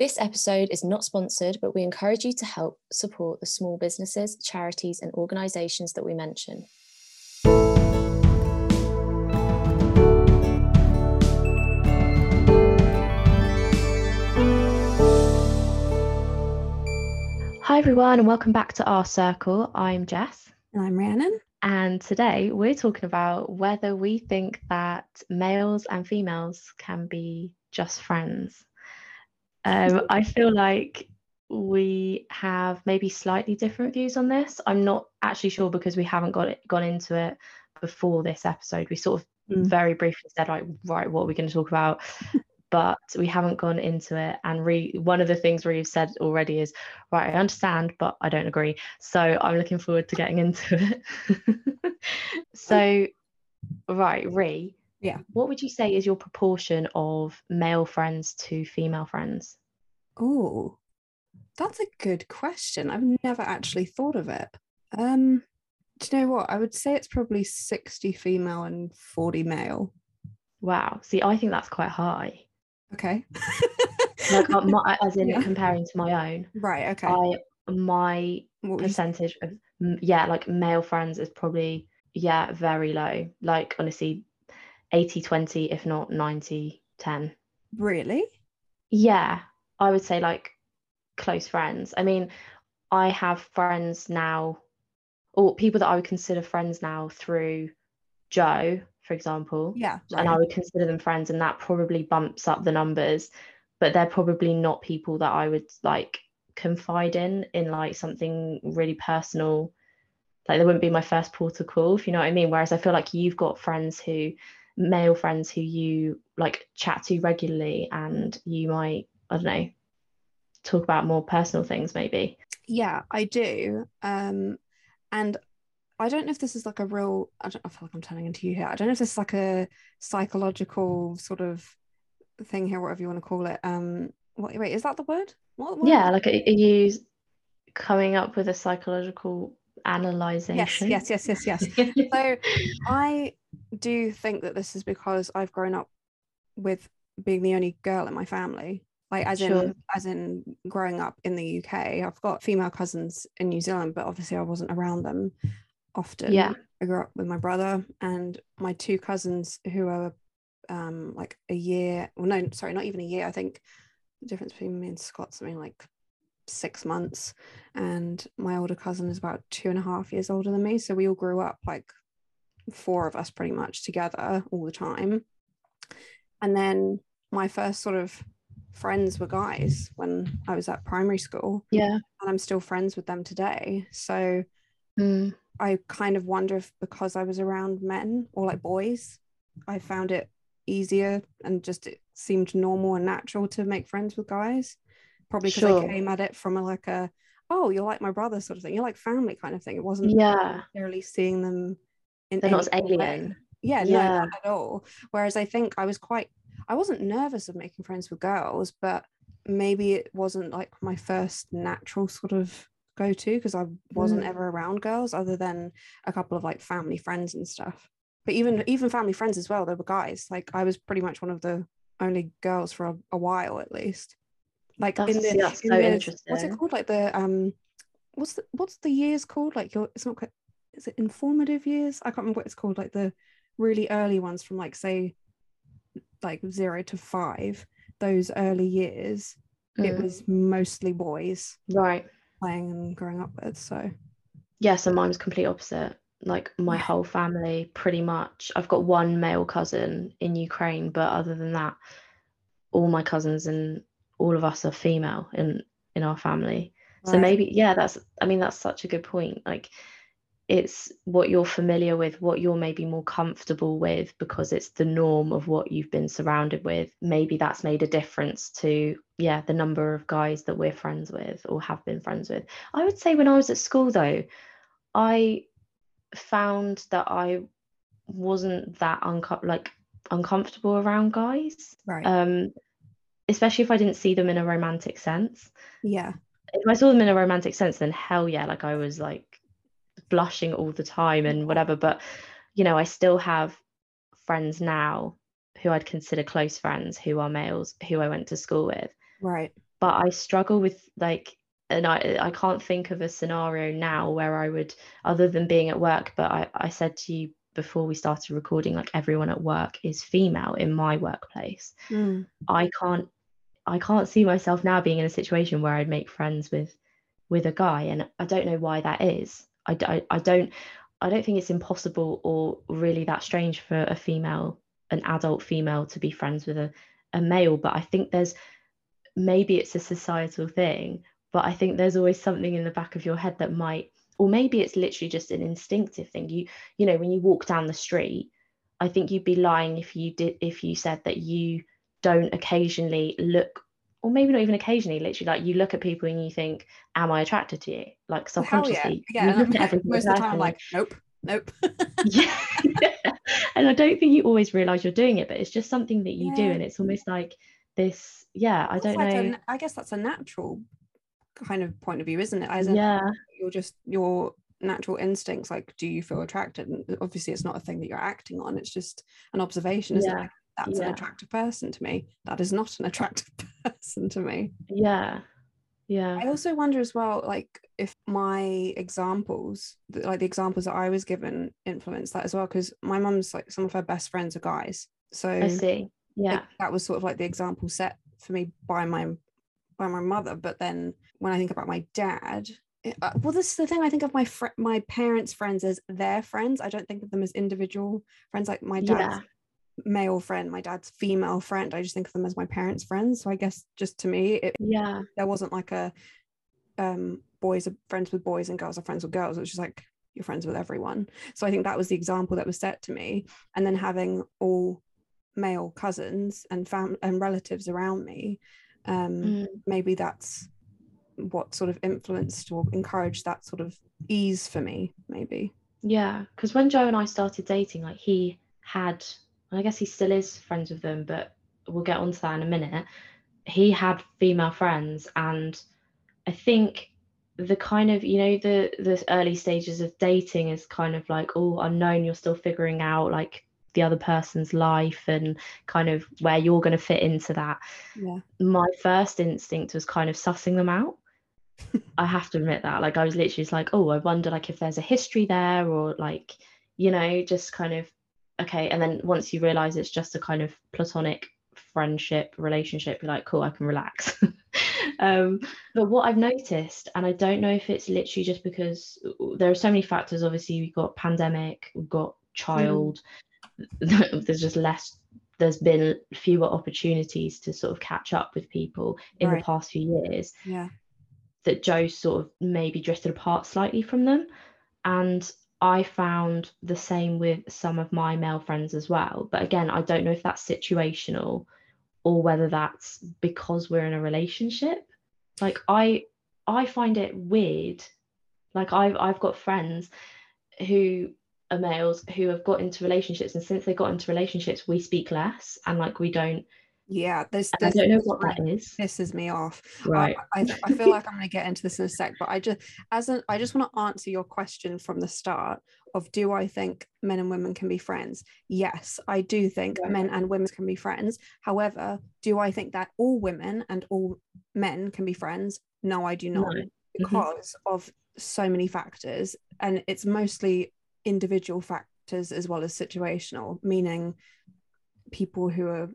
This episode is not sponsored, but we encourage you to help support the small businesses, charities, and organisations that we mention. Hi, everyone, and welcome back to Our Circle. I'm Jess. And I'm Rhiannon. And today we're talking about whether we think that males and females can be just friends. Um, I feel like we have maybe slightly different views on this. I'm not actually sure because we haven't got it, gone into it before this episode. We sort of mm. very briefly said like, right, what are we going to talk about? but we haven't gone into it. And re- one of the things we've said already is, right, I understand, but I don't agree. So I'm looking forward to getting into it. so, right, Re, yeah. What would you say is your proportion of male friends to female friends? Oh, that's a good question. I've never actually thought of it. Um, do you know what? I would say it's probably 60 female and 40 male. Wow. See, I think that's quite high. Okay. like my, as in yeah. comparing to my own. Right. Okay. I my percentage of yeah, like male friends is probably yeah very low. Like honestly, 80 20 if not 90 10 really yeah i would say like close friends. I mean i have friends now or people that i would consider friends now through joe for example. Yeah right. and i would consider them friends and that probably bumps up the numbers but they're probably not people that i would like confide in in like something really personal. Like they wouldn't be my first port of call if you know what i mean. Whereas i feel like you've got friends who male friends who you like chat to regularly and you might i don't know talk about more personal things maybe. Yeah i do. Um and i don't know if this is like a real i don't I feel like i'm turning into you here. I don't know if this is like a psychological sort of thing here whatever you want to call it. Um what wait is that the word? What, what? yeah like are you coming up with a psychological analyzation? yes yes yes yes yes. So i do think that this is because I've grown up with being the only girl in my family. Like as sure. in as in growing up in the UK. I've got female cousins in New Zealand, but obviously I wasn't around them often. Yeah. I grew up with my brother and my two cousins who are um like a year well no sorry not even a year I think the difference between me and Scott's something like six months and my older cousin is about two and a half years older than me so we all grew up like four of us pretty much together all the time. And then my first sort of friends were guys when I was at primary school. Yeah. And I'm still friends with them today. So mm. I kind of wonder if because I was around men or like boys, I found it easier and just it seemed normal and natural to make friends with guys. Probably because sure. I came at it from a, like a, oh, you're like my brother sort of thing. You're like family kind of thing. It wasn't yeah. necessarily seeing them in they're not alien yeah, yeah no not at all whereas i think i was quite i wasn't nervous of making friends with girls but maybe it wasn't like my first natural sort of go to because i wasn't mm. ever around girls other than a couple of like family friends and stuff. But even even family friends as well they were guys. Like i was pretty much one of the only girls for a, a while at least. Like that's, in the, in so the, interesting what's it called? Like the um what's the what's the years called? Like your it's not quite is it informative years? I can't remember what it's called, like the really early ones from like say like zero to five, those early years, mm. it was mostly boys. Right. Playing and growing up with. So yeah, so mine was complete opposite. Like my whole family, pretty much. I've got one male cousin in Ukraine, but other than that, all my cousins and all of us are female in in our family. Right. So maybe, yeah, that's I mean, that's such a good point. Like it's what you're familiar with, what you're maybe more comfortable with because it's the norm of what you've been surrounded with. Maybe that's made a difference to, yeah, the number of guys that we're friends with or have been friends with. I would say when I was at school, though, I found that I wasn't that unco- like uncomfortable around guys. Right. Um, especially if I didn't see them in a romantic sense. Yeah. If I saw them in a romantic sense, then hell yeah, like I was like blushing all the time and whatever but you know i still have friends now who i'd consider close friends who are males who i went to school with. Right. But I struggle with like and I I can't think of a scenario now where I would other than being at work but I I said to you before we started recording like everyone at work is female in my workplace. Mm. I can't I can't see myself now being in a situation where I'd make friends with with a guy and I don't know why that is I, I, I don't I don't think it's impossible or really that strange for a female an adult female to be friends with a, a male but I think there's maybe it's a societal thing but I think there's always something in the back of your head that might or maybe it's literally just an instinctive thing. You you know when you walk down the street I think you'd be lying if you did if you said that you don't occasionally look or maybe not even occasionally literally like you look at people and you think am i attracted to you like Well, subconsciously yeah. you Yeah. look at most of the time, I'm like, nope, nope. yeah and i don't think you always realize you're doing it but it's just something that you do and it's almost like this yeah i That's don't like a know n- I guess that's a natural kind of point of view, isn't it? As yeah you're just your natural instincts. Like, do you feel attracted? And obviously, it's not a thing that you're acting on. It's just an observation, isn't Yeah. it? Like, that's an attractive person to me. That is not an attractive person to me. yeah yeah I also wonder as well, like if my examples, like the examples that I was given, influence that as well. Because my mum's like some of her best friends are guys, so i see yeah like, that was sort of like the example set for me by my by my mother. But then when I think about my dad, it- uh, well, this is the thing. I think of my fr- my parents' friends as their friends. I don't think of them as individual friends. Like my dad's yeah male friend, my dad's female friend. I just think of them as my parents' friends. So I guess just to me, it yeah there wasn't like a um boys are friends with boys and girls are friends with girls it was just like you're friends with everyone so i think that was the example that was set to me and then having all male cousins and fam and relatives around me um Mm. maybe that's what sort of influenced or encouraged that sort of ease for me maybe Yeah, because when Joe and I started dating, like he had, I guess he still is friends with them, but we'll get onto that in a minute. He had female friends, and I think the kind of you know the the early stages of dating is kind of like all unknown. You're still figuring out like the other person's life and kind of where you're going to fit into that. yeah My first instinct was kind of sussing them out. I have to admit that. Like I was literally just like, oh, I wonder like if there's a history there or like, you know, just kind of okay. And then once you realize it's just a kind of platonic friendship relationship, you're like, cool, I can relax. um, but what I've noticed, and I don't know if it's literally just because there are so many factors. Obviously, we've got pandemic, we've got child. there's just less. There's been fewer opportunities to sort of catch up with people in Right. the past few years yeah that Joe sort of maybe drifted apart slightly from them. And I found the same with some of my male friends as well. But again, I don't know if that's situational or whether that's because we're in a relationship. Like I I find it weird. Like I've I've got friends who are males who have got into relationships and since they got into relationships we speak less and like we don't yeah this, and I don't know this what that is. pisses me off Right. I, I, I feel like I'm going to get into this in a sec, but I just as an I just want to answer your question from the start of do I think men and women can be friends? Yes, I do think Right. men and women can be friends. However, do I think that all women and all men can be friends? No, I do not No. Mm-hmm. because of so many factors and it's mostly individual factors as well as situational, meaning people who are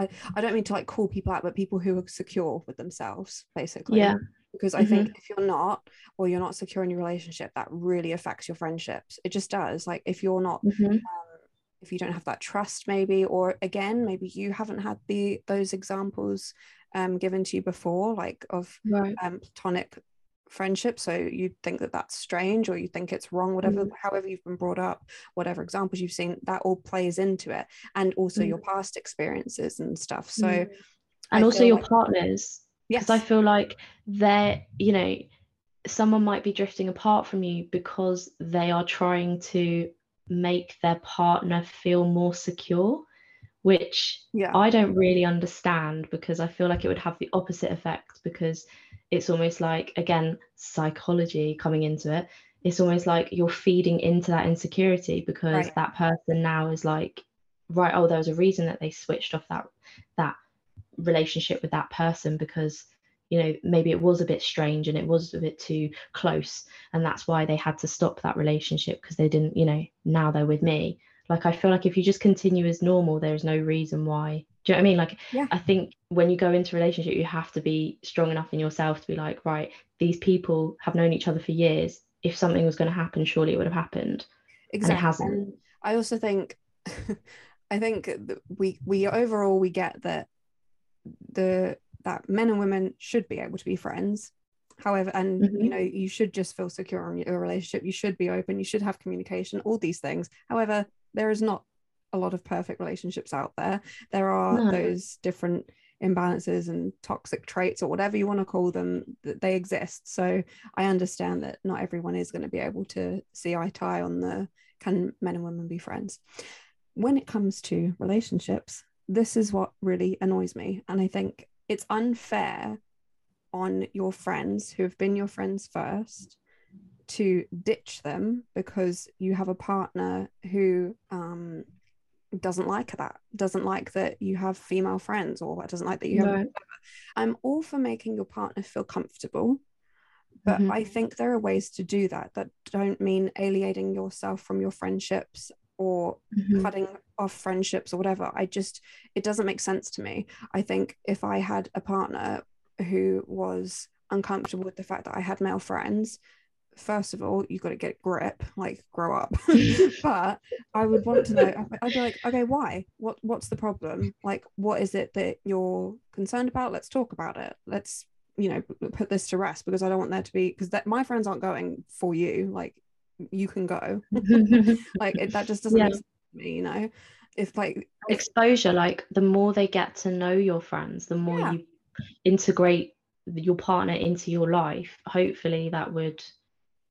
I, I don't mean to like call people out, but people who are secure with themselves, basically. Yeah. Because I think if you're not, or you're not secure in your relationship, that really affects your friendships. It just does. Like if you're not, Mhm. um, if you don't have that trust, maybe, or again, maybe you haven't had the those examples um, given to you before, like of Right. um, platonic friendship. So you think that that's strange, or you think it's wrong, whatever, Mm. however you've been brought up, whatever examples you've seen, that all plays into it, and also Mm. your past experiences and stuff. So Mm. I and also your like- partners yes, because I feel like they're you know someone might be drifting apart from you because they are trying to make their partner feel more secure which yeah, I don't really understand because I feel like it would have the opposite effect because it's almost like again psychology coming into it it's almost like you're feeding into that insecurity because Right. that person now is like right oh there was a reason that they switched off that that relationship with that person because you know maybe it was a bit strange and it was a bit too close and that's why they had to stop that relationship because they didn't you know now they're with me like i feel like if you just continue as normal there's no reason why. Do you know what i mean? Like Yeah. i think when you go into a relationship you have to be strong enough in yourself to be like right these people have known each other for years. If something was going to happen surely it would have happened. Exactly. hasn't. I also think i think we we overall we get that the that men and women should be able to be friends. However and Mhm. you know you should just feel secure in your relationship. You should be open. You should have communication all these things. However there is not a lot of perfect relationships out there. There are No. those different imbalances and toxic traits or whatever you want to call them that they exist. So i understand that not everyone is going to be able to see eye to eye on the can men and women be friends. When it comes to relationships this is what really annoys me and i think it's unfair on your friends who have been your friends first to ditch them because you have a partner who um, doesn't like that, doesn't like that you have female friends, or doesn't like that you have. Right. I'm all for making your partner feel comfortable, but Mhm. I think there are ways to do that that don't mean alienating yourself from your friendships or Mhm. cutting off friendships or whatever. I just, it doesn't make sense to me. I think if I had a partner who was uncomfortable with the fact that I had male friends, first of all, you've got to get grip, like grow up. but I would want to know, I'd be like, okay, why? What what's the problem? Like, what is it that you're concerned about? Let's talk about it. Let's, you know, put this to rest because I don't want there to be because that my friends aren't going for you. Like you can go. like it, that just doesn't Yeah. make sense to me, you know. If like exposure like the more they get to know your friends the more Yeah. you integrate your partner into your life hopefully that would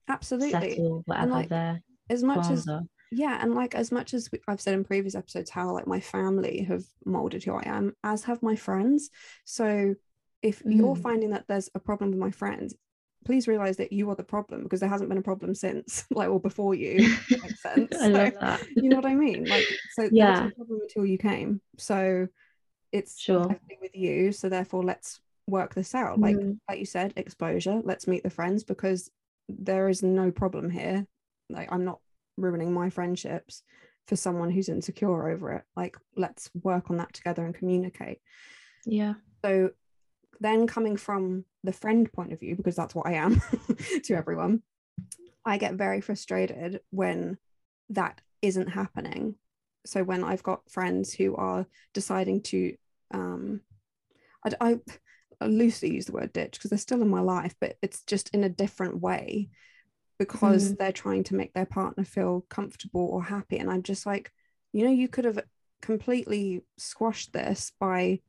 absolutely settle whatever like, their as much as are. yeah and like as much as we, i've said in previous episodes how like my family have molded who i am as have my friends so if you're Mm. finding that there's a problem with my friends please realize that you are the problem because there hasn't been a problem since like or before you makes sense I love that. you know what i mean like so Yeah. no problem until you came so it's Sure. with you so therefore let's work this out like Mm. like you said exposure let's meet the friends because there is no problem here. Like i'm not ruining my friendships for someone who's insecure over it. Like let's work on that together and communicate. Yeah. So then coming from the friend point of view because that's what i am to everyone i get very frustrated when that isn't happening. So when i've got friends who are deciding to um i, I I loosely use the word ditch because they're still in my life but it's just in a different way because hmm. they're trying to make their partner feel comfortable or happy. And i'm just like you know you could have completely squashed this by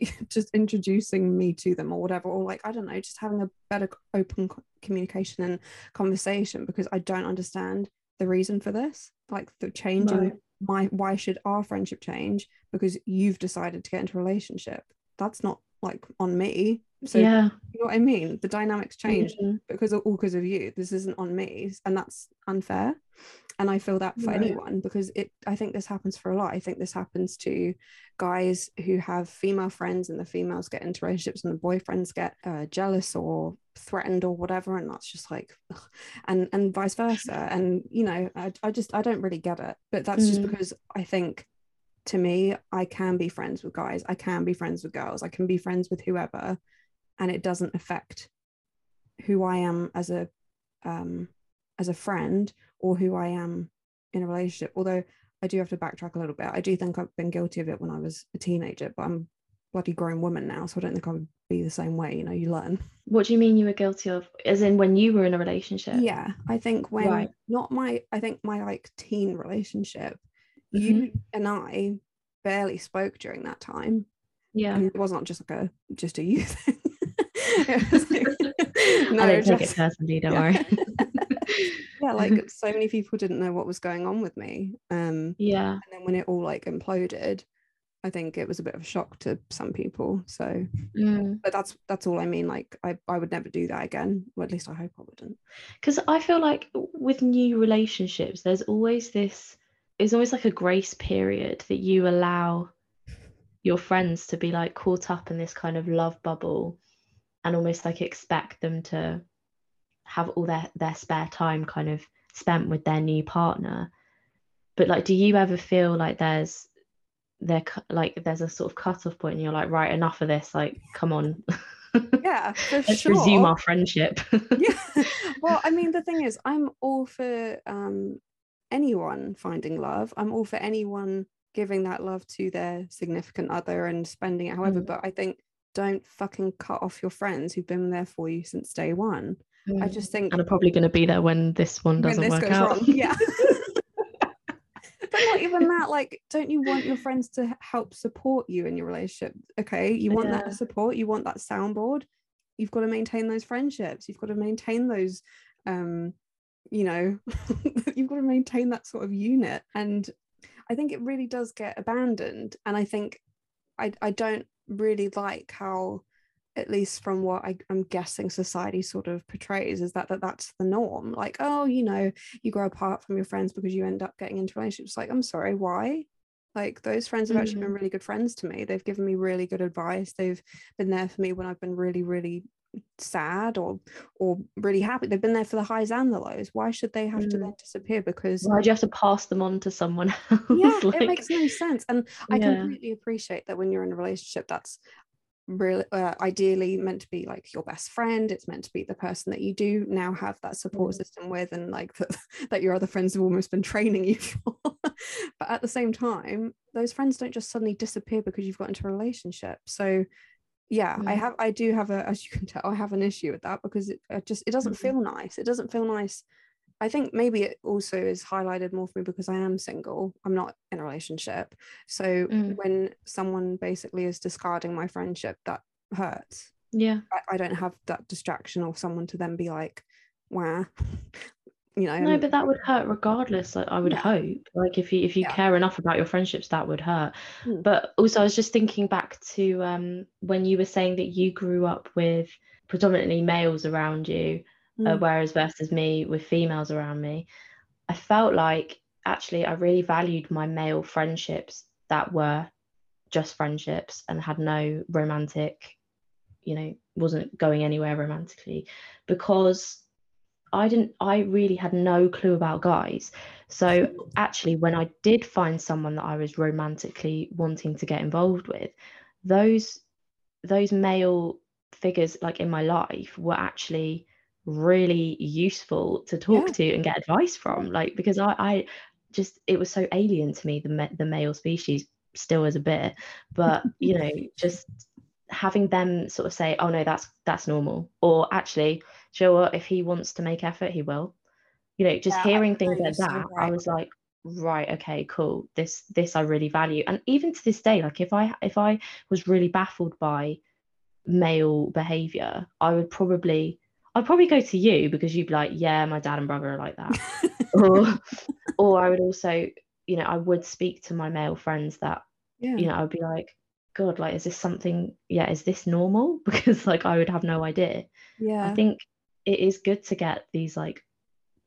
just introducing me to them or whatever or like i don't know just having a better open communication and conversation because i don't understand the reason for this like the changing Right. my why should our friendship change because you've decided to get into a relationship? That's not like on me so yeah you know what i mean the dynamics change Mhm. because of, all because of you this isn't on me and that's unfair and i feel that for Right. anyone because it i think this happens for a lot i think this happens to guys who have female friends and the females get into relationships and the boyfriends get uh, jealous or threatened or whatever and that's just like ugh. and and vice versa and you know i, I just i don't really get it but that's just Mm. because i think to me i can be friends with guys i can be friends with girls i can be friends with whoever and it doesn't affect who I am as a um as a friend or who I am in a relationship. Although I do have to backtrack a little bit. I do think I've been guilty of it when I was a teenager, but I'm a bloody grown woman now, so I don't think I would be the same way. You know, you learn. what do you mean you were guilty of as in when you were in a relationship Yeah, I think when Right. not my, I think my like teen relationship, Mhm. you and I barely spoke during that time. yeah And it was not just like a just a you thing. It was like- i no, don't take it personally don't yeah. worry yeah like so many people didn't know what was going on with me um yeah and then when it all like imploded i think it was a bit of a shock to some people so Mm. but that's that's all i mean like i i would never do that again or at least i hope i wouldn't because I feel like with new relationships, there's always this, it's almost like a grace period that you allow your friends to be like caught up in this kind of love bubble and almost like expect them to have all their their spare time kind of spent with their new partner. But like do you ever feel like there's there like there's a sort of cut-off point and you're like right enough of this like come on. Yeah for let's sure. resume our friendship. Yeah. Well i mean the thing is i'm all for um anyone finding love. I'm all for anyone giving that love to their significant other and spending it however Mm. but i think don't fucking cut off your friends who've been there for you since day one. I Mm. just think and are probably going to be there when this one doesn't this work out. wrong yeah. But not even that like don't you want your friends to help support you in your relationship? Okay you want Yeah. that support you want that soundboard. You've got to maintain those friendships. You've got to maintain those um you know you've got to maintain that sort of unit. And i think it really does get abandoned. And i think i i don't really like how at least from what I, i'm guessing society sort of portrays is that, that that's the norm. Like oh you know you grow apart from your friends because you end up getting into relationships. Like i'm sorry why? Like those friends have actually mm. been really good friends to me. They've given me really good advice. They've been there for me when i've been really really sad or or really happy. They've been there for the highs and the lows. Why should they have to Mm. then disappear? Because why do you have to pass them on to someone else? Yeah like, it makes no sense. And i yeah. completely appreciate that when you're in a relationship that's really uh, ideally meant to be like your best friend. It's meant to be the person that you do now have that support Mm. system with and like that, that your other friends have almost been training you for. But at the same time those friends don't just suddenly disappear because you've got into a relationship. So yeah i Mm. have i do have a as you can tell i have an issue with that because it, it just it doesn't Mhm. feel nice it doesn't feel nice I think maybe it also is highlighted more for me because I am single. I'm not in a relationship. So Mm. when someone basically is discarding my friendship, that hurts. yeah I, I don't have that distraction or someone to then be like, wow, you know. no but that would hurt regardless like, i would Yeah. hope like if you if you Yeah. care enough about your friendships that would hurt Mm. but also i was just thinking back to um when you were saying that you grew up with predominantly males around you uh, Mm. whereas versus me with females around me i felt like actually i really valued my male friendships that were just friendships and had no romantic you know wasn't going anywhere romantically because i didn't i really had no clue about guys. So actually when i did find someone that i was romantically wanting to get involved with those those male figures like in my life were actually really useful to talk Yeah. to and get advice from. Like because i i just it was so alien to me the ma- the male species still is a bit. But you know just having them sort of say oh no that's that's normal. Or actually sure if he wants to make effort he will. You know just Yeah, hearing things like that i was like right okay cool. This this i really value. And even to this day like if i if i was really baffled by male behavior i would probably i'd probably go to you because you'd be like yeah my dad and brother are like that. Or or i would also you know i would speak to my male friends that yeah. you know i'd be like god like is this something yeah is this normal? Because like i would have no idea. Yeah. i think it is good to get these like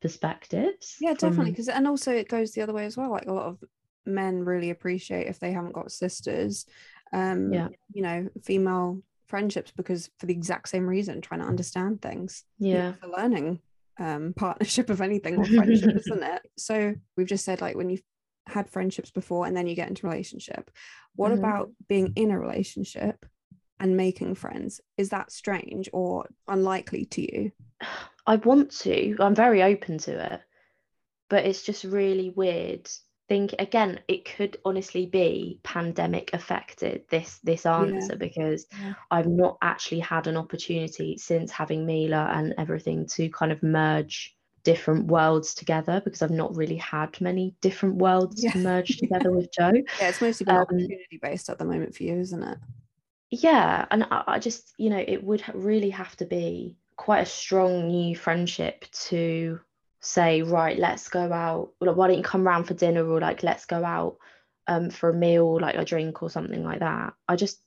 perspectives yeah definitely because and also it goes the other way as well like a lot of men really appreciate if they haven't got sisters um Yeah. you know female friendships because for the exact same reason trying to understand things you know, yeah for learning um partnership of anything or friendship isn't it so we've just said like when you've had friendships before and then you get into a relationship what Mhm. about being in a relationship and making friends is that strange or unlikely to you I want to. I'm very open to it, but it's just really weird. Think again, it could honestly be pandemic affected this this answer because Yeah. I've not actually had an opportunity since having Mila and everything to kind of merge different worlds together because I've not really had many different worlds Yeah. to merge together with Joe. yeah it's mostly been Um, opportunity based at the moment for you isn't it yeah and I, I just you know it would really have to be quite a strong new friendship to say right let's go out like, why don't you come round for dinner or like let's go out um for a meal like a drink or something like that? I just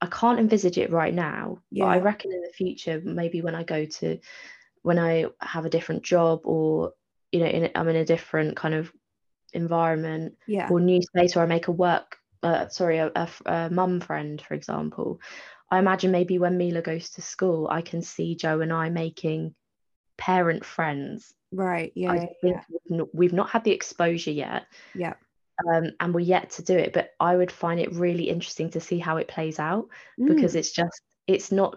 i can't envisage it right now but i reckon in the future maybe when i go to when i have a different job or you know in, i'm in a different kind of environment yeah. or new space where I make a work uh, sorry a mum friend for example I imagine maybe when Mila goes to school, I can see Joe and I making parent friends. Right. Yeah. I think yeah. we've not, we've not had the exposure yet, yeah. um, and we're yet to do it. But I would find it really interesting to see how it plays out because Mm, it's just it's not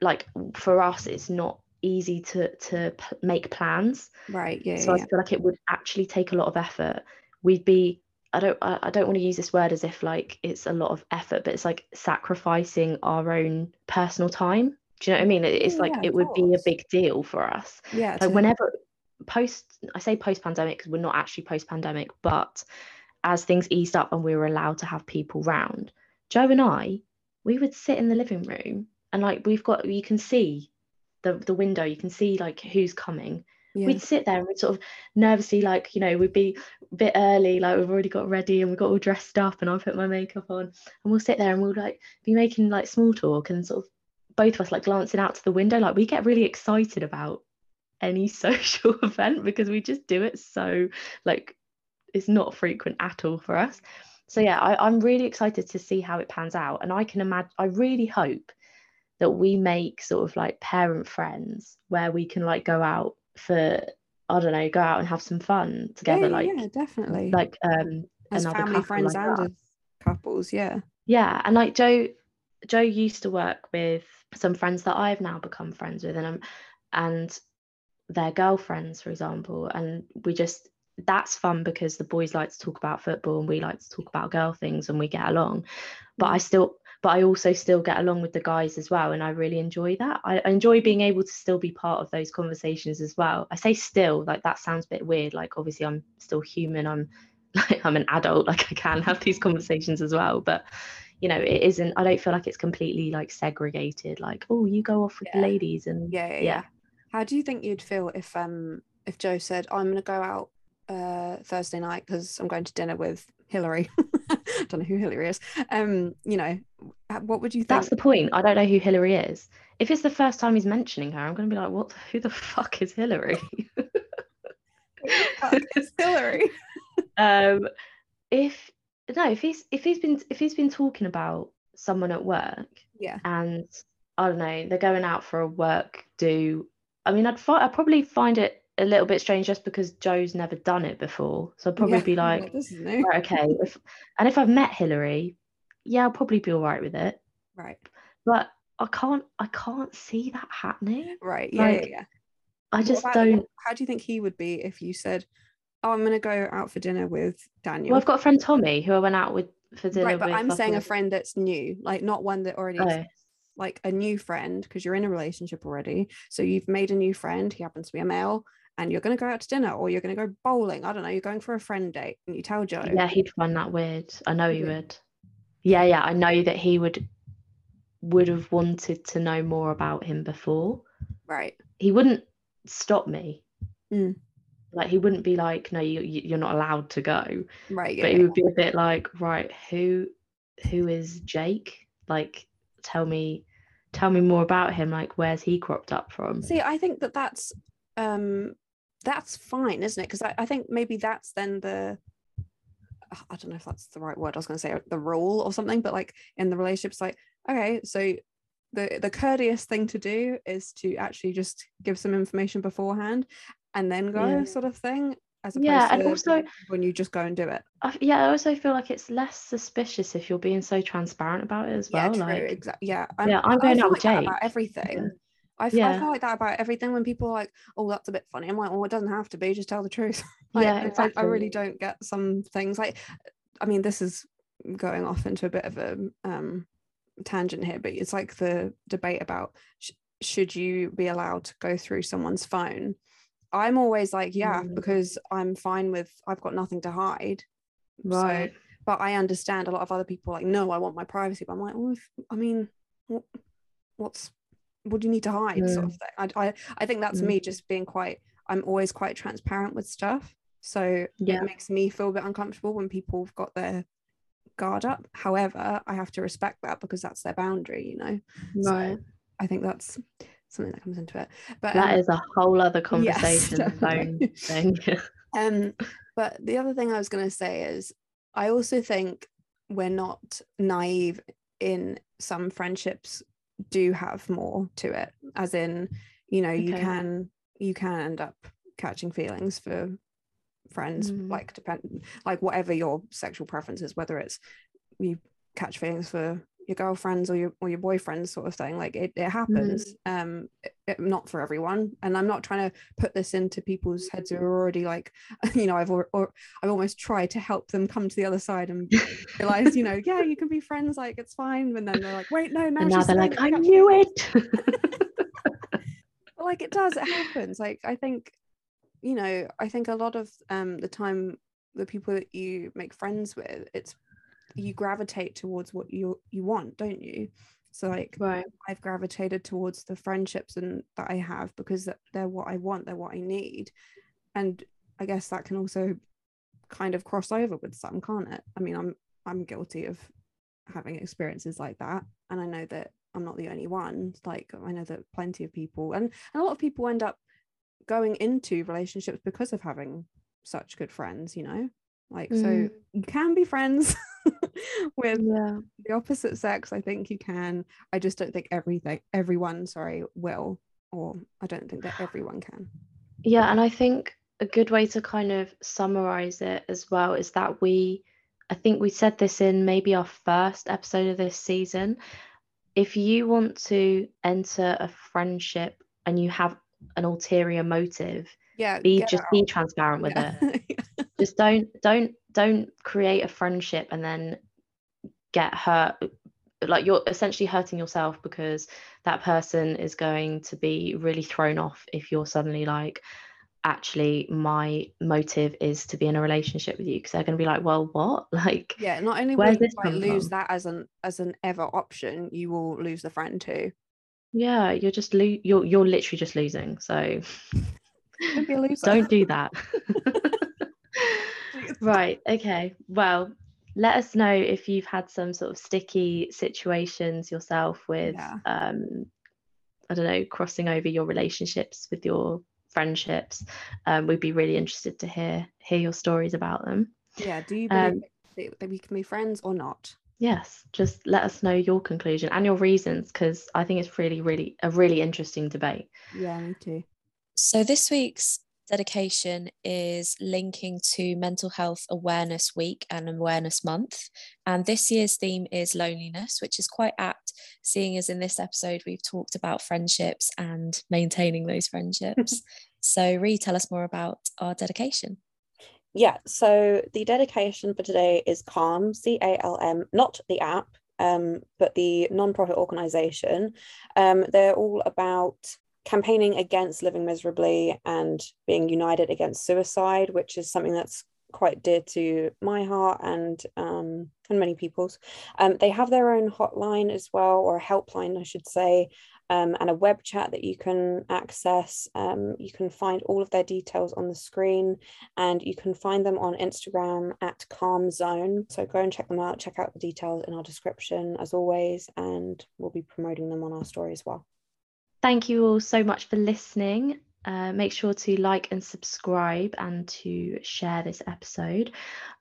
like for us, it's not easy to to p- make plans. right. Yeah. So yeah, I feel like it would actually take a lot of effort. We'd be I don't I, I don't want to use this word as if like it's a lot of effort, but it's like sacrificing our own personal time. Do you know what I mean? It's Yeah, like it would be a big deal for us. yeah. Like whenever post I say post pandemic because we're not actually post pandemic, but as things eased up and we were allowed to have people round, Joe and I, we would sit in the living room and like we've got you can see the the window, you can see like who's coming yeah. we'd sit there and we'd sort of nervously like you know we'd be a bit early like we've already got ready and we got all dressed up and I put my makeup on. And we'll sit there and we'll like be making like small talk and sort of both of us like glancing out to the window. Like we get really excited about any social event because we just do it so like it's not frequent at all for us. So yeah I, I'm really excited to see how it pans out. And I can imagine I really hope that we make sort of like parent friends where we can like go out for I don't know, go out and have some fun together, yeah, like yeah, definitely. like um as family friends like and couples. Yeah. yeah, and like Joe Joe used to work with some friends that I've now become friends with and um and their girlfriends, for example, and we just that's fun because the boys like to talk about football and we like to talk about girl things and we get along. But I Mm. still but I also still get along with the guys as well and I really enjoy that. I I enjoy being able to still be part of those conversations as well. I say still like that sounds a bit weird like obviously I'm still human. I'm like I'm an adult like I can have these conversations as well but you know it isn't I don't feel like it's completely like segregated like oh you go off with the ladies and Yeah, yeah, yeah. yeah. How do you think you'd feel if um if Joe said, "I'm going to go out uh Thursday night because I'm going to dinner with Hillary." Don't know who Hillary is. Um, you know, what would you think? That's the point. I don't know who Hillary is. If it's the first time he's mentioning her, I'm going to be like, what? Who the fuck is Hillary? Fuck, it's Hillary. um, if no, if he's if he's been if he's been talking about someone at work Yeah. and I don't know, they're going out for a work do. I mean, I'd fi- I'd probably find it a little bit strange just because Joe's never done it before. So I'd probably Yeah, be like, this is new. right, okay. If and if I've met Hillary, yeah, I'll probably be all right with it. Right. But I can't I can't see that happening. Right. Yeah. yeah, Like, yeah. I just about- don't. How do you think he would be if you said, "Oh, I'm going to go out for dinner with Daniel"? Well, I've got a friend Tommy who I went out with for dinner right, but with. I'm saying a friend that's new, like not one that already Oh, like a new friend because you're in a relationship already. So you've made a new friend. He happens to be a male, and you're going to go out to dinner or you're going to go bowling. I don't know. You're going for a friend date, and you tell Joe. yeah, he'd find that weird. I know he Would. Yeah, yeah, I know that he would would have wanted to know more about him before. Right. He wouldn't stop me. Mm. Like he wouldn't be like, no, you you- you're not allowed to go. Right. Yeah. but he would be a bit like, right, who who is Jake? Like, tell me tell me more about him. Like, where's he cropped up from? See, I think that that's um that's fine, isn't it? Because I, I think maybe that's then the I don't know if that's the right word. I was going to say the rule or something, but like in the relationships, like okay, so the the courteous thing to do is to actually just give some information beforehand and then go, Yeah. sort of thing. As opposed Yeah, and to also- when you just go and do it. I, yeah, I also feel like it's less suspicious if you're being so transparent about it as Yeah, well. true. like, exactly. Yeah, yeah, I'm going out with like Jake. about everything. I, f- I Yeah. feel like that about everything when people are like, oh, that's a bit funny. I'm like, well, it doesn't have to be. Just tell the truth. like, Yeah, I- I, I really don't get some things. Like, I mean, this is going off into a bit of a um, tangent here, but it's like the debate about sh- should you be allowed to go through someone's phone. I'm always like, yeah, Mm. because I'm fine with. I've got nothing to hide. So- Right. but I understand a lot of other people are like, no, I want my privacy. But I'm like, well, if, I mean, what, what's what do you need to hide, sort of thing. I, I, I think that's Mm. me just being quite. I'm always quite transparent with stuff, so Yeah. it makes me feel a bit uncomfortable when people have got their guard up. However, I have to respect that because that's their boundary, you know. So Right. I think that's something that comes into it. But That um, is a whole other conversation own thing. Um, but the other thing I was going to say is, I also think we're not naive in some friendships do have more to it as in you know you can you can end up catching feelings for friends Mm. like depend like whatever your sexual preference is whether it's you catch feelings for your girlfriends or your or your boyfriends sort of thing like it, it happens um it- it- not for everyone and i'm not trying to put this into people's heads who are already like you know i've or, or i've almost tried to help them come to the other side and realize you know yeah you can be friends like it's fine and then they're like wait no no and now they're like, I knew feelings." it. Like it does it happens like i think you know i think a lot of um the time the people that you make friends with it's you gravitate towards what you you want don't you? So like right. i've gravitated towards the friendships and that i have because they're what i want they're what i need. And i guess that can also kind of cross over with some can't it? I mean i'm i'm guilty of having experiences like that. And i know that i'm not the only one. Like i know that plenty of people and, and a lot of people end up going into relationships because of having such good friends you know? Like so Mm. you can be friends with Yeah. the opposite sex i think you can i just don't think everything everyone sorry will or i don't think that everyone can Yeah, and I think a good way to kind of summarize it as well is that we, I think we said this in maybe our first episode of this season. If you want to enter a friendship and you have an ulterior motive, yeah be just be transparent with it. Just don't don't don't create a friendship and then get hurt like you're essentially hurting yourself because that person is going to be really thrown off if you're suddenly like actually my motive is to be in a relationship with you. Because they're going to be like well what? Like yeah not only will you this like, come lose from? that as an as an ever option you will lose the friend too. Yeah you're just lo- you're you're literally just losing so don't be a loser. don't do that right okay. Well let us know if you've had some sort of sticky situations yourself with Yeah. um i don't know crossing over your relationships with your friendships. Um we'd be really interested to hear hear your stories about them. Yeah do you believe Um, that- that we can be friends or not? Yes just let us know your conclusion and your reasons because i think it's really really a really interesting debate. Yeah me too. So this week's dedication is linking to Mental Health Awareness Week and Awareness Month. And this year's theme is loneliness, which is quite apt, seeing as in this episode we've talked about friendships and maintaining those friendships. so, Ree, tell us more about our dedication. Yeah, so the dedication for today is Calm, C A L M, not the app, um, but the non-profit organization. Um, they're all about campaigning against living miserably and being united against suicide, which is something that's quite dear to my heart and um, and many people's. Um, they have their own hotline as well, or a helpline, I should say, um, and a web chat that you can access. Um, you can find all of their details on the screen and you can find them on Instagram at Calm Zone. So go and check them out. Check out the details in our description as always, and we'll be promoting them on our story as well. Thank you all so much for listening. Uh, make sure to like and subscribe and to share this episode.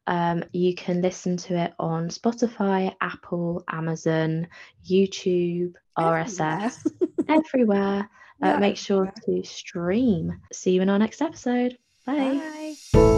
Um, you can listen to it on spotify apple amazon youtube rss everywhere. Uh, Yeah, make sure to stream. See you in our next episode. Bye. Bye.